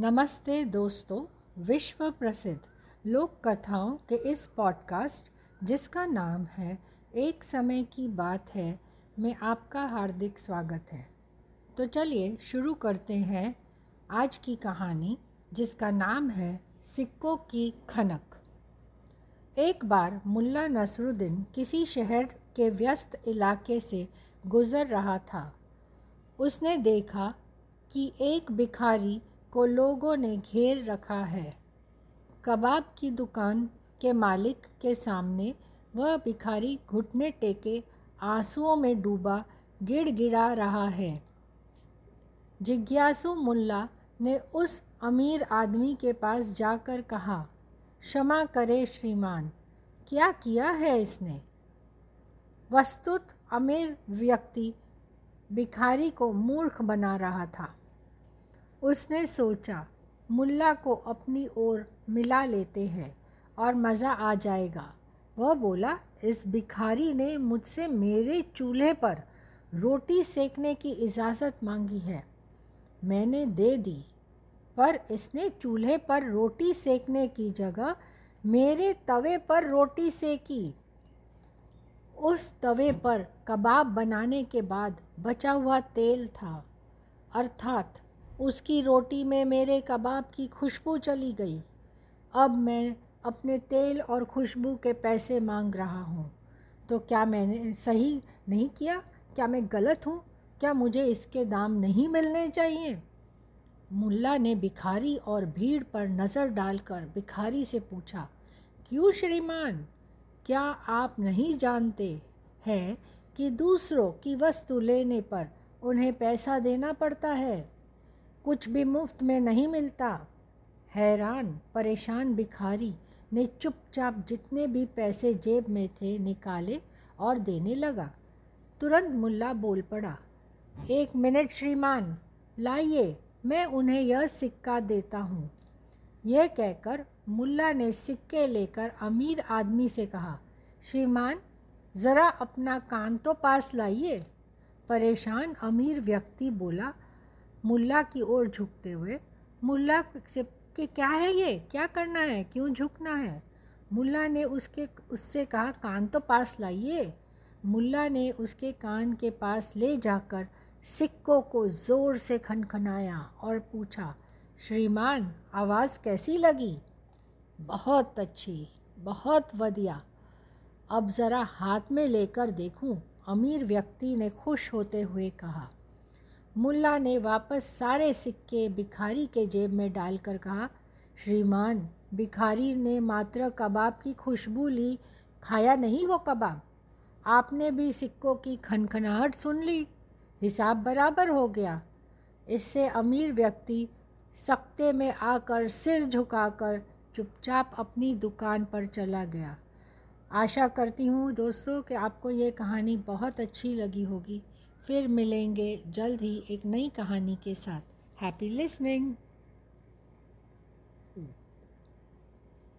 नमस्ते दोस्तों, विश्व प्रसिद्ध लोक कथाओं के इस पॉडकास्ट जिसका नाम है एक समय की बात है, में आपका हार्दिक स्वागत है। तो चलिए शुरू करते हैं आज की कहानी, जिसका नाम है सिक्कों की खनक। एक बार मुल्ला नसरुद्दीन किसी शहर के व्यस्त इलाके से गुज़र रहा था। उसने देखा कि एक भिखारी को लोगों ने घेर रखा है। कबाब की दुकान के मालिक के सामने वह भिखारी घुटने टेके, आंसुओं में डूबा, गिड़गिड़ा रहा है। जिज्ञासु मुल्ला ने उस अमीर आदमी के पास जाकर कहा, क्षमा करे श्रीमान, क्या किया है इसने? वस्तुत अमीर व्यक्ति भिखारी को मूर्ख बना रहा था। उसने सोचा, मुल्ला को अपनी ओर मिला लेते हैं और मज़ा आ जाएगा। वह बोला, इस भिखारी ने मुझसे मेरे चूल्हे पर रोटी सेकने की इजाज़त मांगी है। मैंने दे दी, पर इसने चूल्हे पर रोटी सेकने की जगह मेरे तवे पर रोटी सेकी। उस तवे पर कबाब बनाने के बाद बचा हुआ तेल था, अर्थात उसकी रोटी में मेरे कबाब की खुशबू चली गई। अब मैं अपने तेल और खुशबू के पैसे मांग रहा हूँ। तो क्या मैंने सही नहीं किया? क्या मैं गलत हूँ? क्या मुझे इसके दाम नहीं मिलने चाहिए? मुल्ला ने भिखारी और भीड़ पर नज़र डालकर भिखारी से पूछा, क्यों श्रीमान? क्या आप नहीं जानते हैं कि दूसरों की वस्तु लेने पर उन्हें पैसा देना पड़ता है? कुछ भी मुफ़्त में नहीं मिलता। हैरान, परेशान भिखारी ने चुपचाप जितने भी पैसे जेब में थे निकाले और देने लगा। तुरंत मुल्ला बोल पड़ा, एक मिनट श्रीमान, लाइए, मैं उन्हें यह सिक्का देता हूँ। यह कहकर मुल्ला ने सिक्के लेकर अमीर आदमी से कहा, श्रीमान, ज़रा अपना कान तो पास लाइए। परेशान अमीर व्यक्ति बोला मुल्ला की ओर झुकते हुए मुल्ला से कि क्या है ये? क्या करना है? क्यों झुकना है? मुल्ला ने उसके उससे कहा कान तो पास लाइए। मुल्ला ने उसके कान के पास ले जाकर सिक्कों को ज़ोर से खनखनाया और पूछा श्रीमान आवाज़ कैसी लगी? बहुत अच्छी बहुत वधिया अब ज़रा हाथ में लेकर देखूँ, अमीर व्यक्ति ने खुश होते हुए कहा। मुल्ला ने वापस सारे सिक्के भिखारी के जेब में डालकर कहा, श्रीमान, भिखारी ने मात्र कबाब की खुशबू ली, खाया नहीं वो कबाब? आपने भी सिक्कों की खनखनाहट सुन ली? हिसाब बराबर हो गया। इससे अमीर व्यक्ति सख्ते में आकर सिर झुकाकर चुपचाप अपनी दुकान पर चला गया। आशा करती हूँ दोस्तों कि आपको ये कहानी बहुत अच्छी लगी होगी। फिर मिलेंगे जल्द ही एक नई कहानी के साथ। Happy listening